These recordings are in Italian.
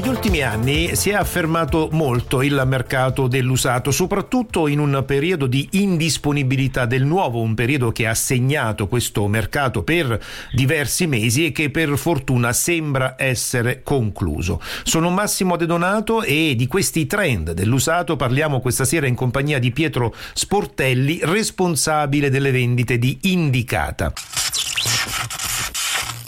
Negli ultimi anni si è affermato molto il mercato dell'usato, soprattutto in un periodo di indisponibilità del nuovo, un periodo che ha segnato questo mercato per diversi mesi e che per fortuna sembra essere concluso. Sono Massimo De Donato e di questi trend dell'usato parliamo questa sera in compagnia di Pietro Sportelli, responsabile delle vendite di Indicata.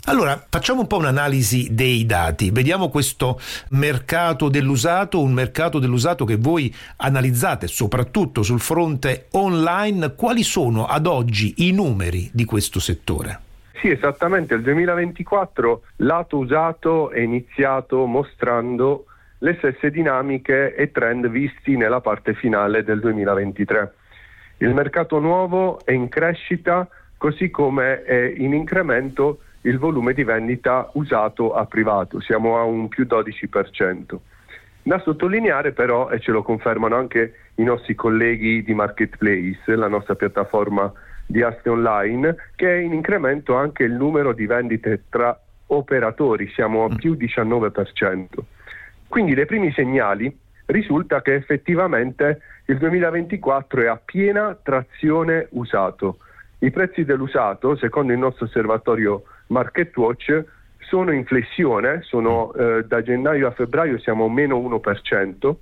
Allora, facciamo un po' un'analisi dei dati. Vediamo questo mercato dell'usato, un mercato dell'usato che voi analizzate soprattutto sul fronte online. Quali sono ad oggi i numeri di questo settore? Sì, esattamente. Il 2024 lato usato è iniziato mostrando le stesse dinamiche e trend visti nella parte finale del 2023. Il mercato nuovo è in crescita, così come è in incremento il volume di vendita usato a privato, siamo a un più 12%. Da sottolineare però, e ce lo confermano anche i nostri colleghi di Marketplace, la nostra piattaforma di aste online, che è in incremento anche il numero di vendite tra operatori, siamo a mm. più 19%. Quindi dai primi segnali risulta che effettivamente il 2024 è a piena trazione usato. I prezzi dell'usato, secondo il nostro osservatorio Market Watch sono in flessione, sono, eh, da gennaio a febbraio siamo a meno 1%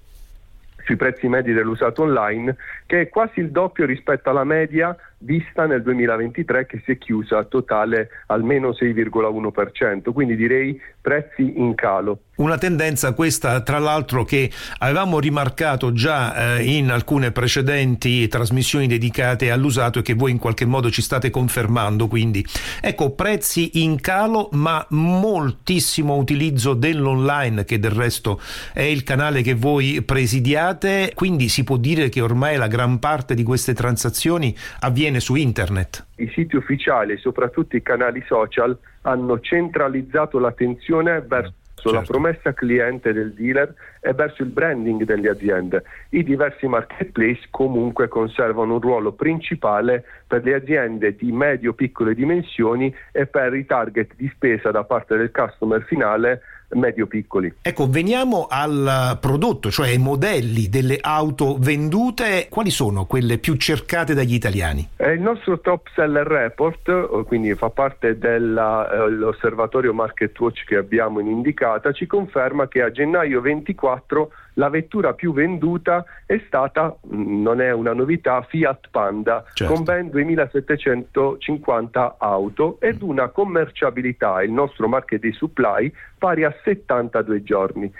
sui prezzi medi dell'usato online, che è quasi il doppio rispetto alla media vista nel 2023 che si è chiusa totale almeno 6,1%, quindi direi prezzi in calo. Una tendenza questa tra l'altro che avevamo rimarcato già eh, in alcune precedenti trasmissioni dedicate all'usato e che voi in qualche modo ci state confermando, quindi ecco prezzi in calo ma moltissimo utilizzo dell'online che del resto è il canale che voi presidiate, quindi si può dire che ormai la gran parte di queste transazioni avviene avviene su internet. I siti ufficiali e soprattutto i canali social hanno centralizzato l'attenzione verso Certo. la promessa cliente del dealer e verso il branding delle aziende. I diversi marketplace comunque conservano un ruolo principale per le aziende di medio-piccole dimensioni e per i target di spesa da parte del customer finale medio-piccoli. Ecco, veniamo al prodotto, cioè ai modelli delle auto vendute. Quali sono quelle più cercate dagli italiani? Eh, il nostro top seller report, quindi fa parte dell'osservatorio eh, Market Watch che abbiamo in indicata, ci conferma che a gennaio 24 la vettura più venduta è stata, mm, non è una novità, Fiat Panda certo. con ben 2750 auto ed una commerciabilità, il nostro market di supply, pari a 72 giorni.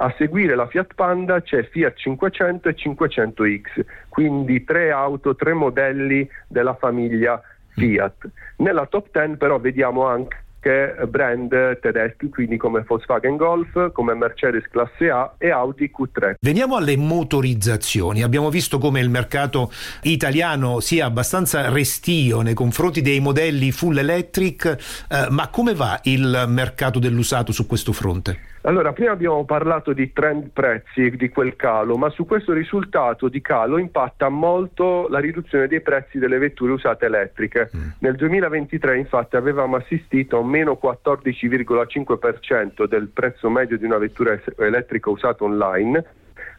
A seguire la Fiat Panda c'è Fiat 500 e 500X, quindi tre auto, tre modelli della famiglia Fiat. Nella top 10 però vediamo anche anche brand tedeschi, quindi come Volkswagen Golf, come Mercedes classe A e Audi Q3. Veniamo alle motorizzazioni. Abbiamo visto come il mercato italiano sia abbastanza restio nei confronti dei modelli full electric, eh, ma come va il mercato dell'usato su questo fronte? Allora, prima abbiamo parlato di trend prezzi, di quel calo, ma su questo risultato di calo impatta molto la riduzione dei prezzi delle vetture usate elettriche. Mm. Nel 2023 infatti avevamo assistito a un meno 14,5% del prezzo medio di una vettura elettrica usata online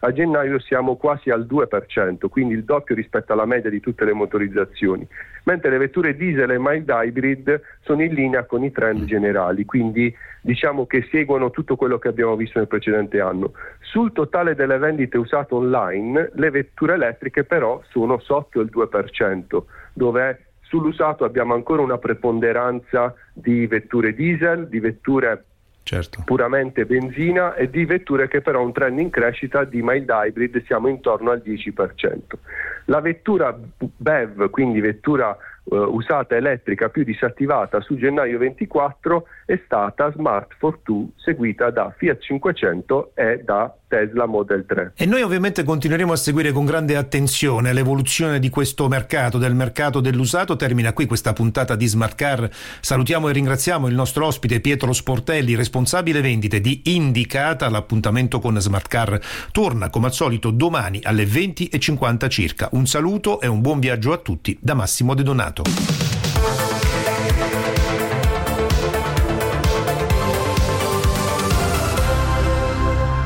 a gennaio siamo quasi al 2%, quindi il doppio rispetto alla media di tutte le motorizzazioni, mentre le vetture diesel e mild hybrid sono in linea con i trend generali, quindi diciamo che seguono tutto quello che abbiamo visto nel precedente anno. Sul totale delle vendite usate online, le vetture elettriche però sono sotto il 2%, dove sull'usato abbiamo ancora una preponderanza di vetture diesel, di vetture certo. puramente benzina e di vetture che però un trend in crescita di mild hybrid siamo intorno al 10%. La vettura BEV, quindi vettura uh, usata elettrica più disattivata su gennaio 24 è stata Smart Fortwo seguita da Fiat 500 e da Tesla Model 3. E noi ovviamente continueremo a seguire con grande attenzione l'evoluzione di questo mercato, del mercato dell'usato. Termina qui questa puntata di Smart Car. Salutiamo e ringraziamo il nostro ospite Pietro Sportelli, responsabile vendite di Indicata. L'appuntamento con Smart Car torna come al solito domani alle 20.50 circa. Un saluto e un buon viaggio a tutti da Massimo De Donato.